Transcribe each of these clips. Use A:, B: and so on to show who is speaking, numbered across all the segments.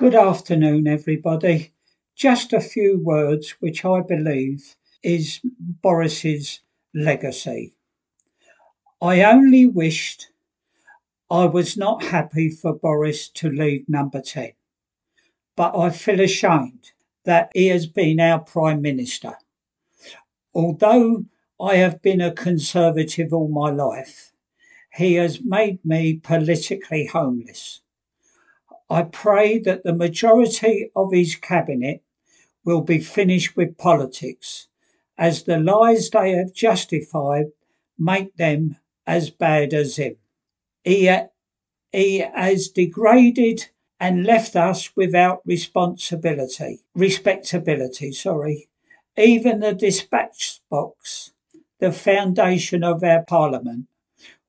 A: Good afternoon, everybody. Just a few words which I believe is Boris's legacy. I only wished I was not happy for Boris to leave number 10, but I feel ashamed that he has been our Prime Minister. Although I have been a Conservative all my life, he has made me politically homeless. I pray that the majority of his cabinet will be finished with politics, as the lies they have justified make them as bad as him. He, he has degraded and left us without responsibility, respectability, sorry. Even the dispatch box, the foundation of our parliament,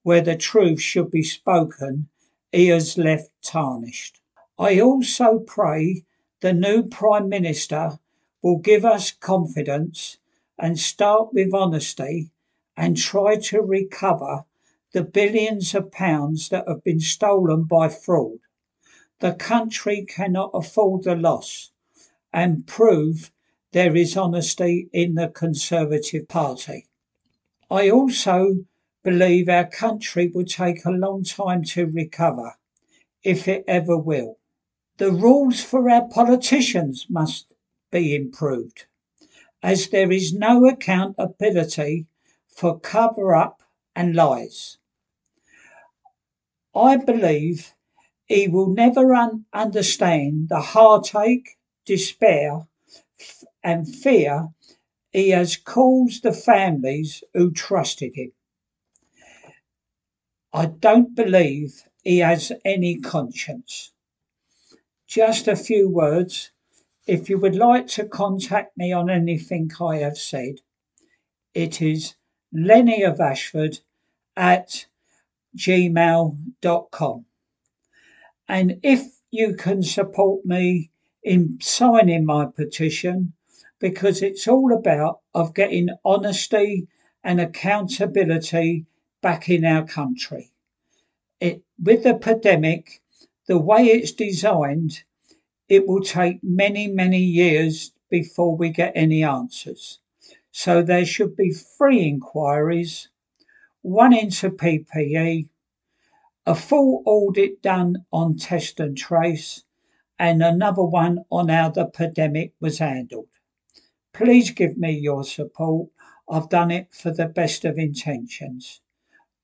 A: where the truth should be spoken, he has left tarnished. I also pray the new Prime Minister will give us confidence and start with honesty and try to recover the billions of pounds that have been stolen by fraud. The country cannot afford the loss and prove there is honesty in the Conservative Party. I also believe our country will take a long time to recover, if it ever will. The rules for our politicians must be improved, as there is no accountability for cover up and lies. I believe he will never un- understand the heartache, despair, f- and fear he has caused the families who trusted him. I don't believe he has any conscience. Just a few words. If you would like to contact me on anything I have said, it is Lenny of Ashford at gmail.com. And if you can support me in signing my petition, because it's all about of getting honesty and accountability back in our country. It with the pandemic, the way it's designed, it will take many, many years before we get any answers. So there should be three inquiries, one into PPE, a full audit done on test and trace, and another one on how the pandemic was handled. Please give me your support. I've done it for the best of intentions.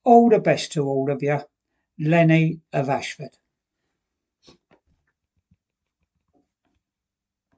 A: All the best to all of you. Lenny of Ashford.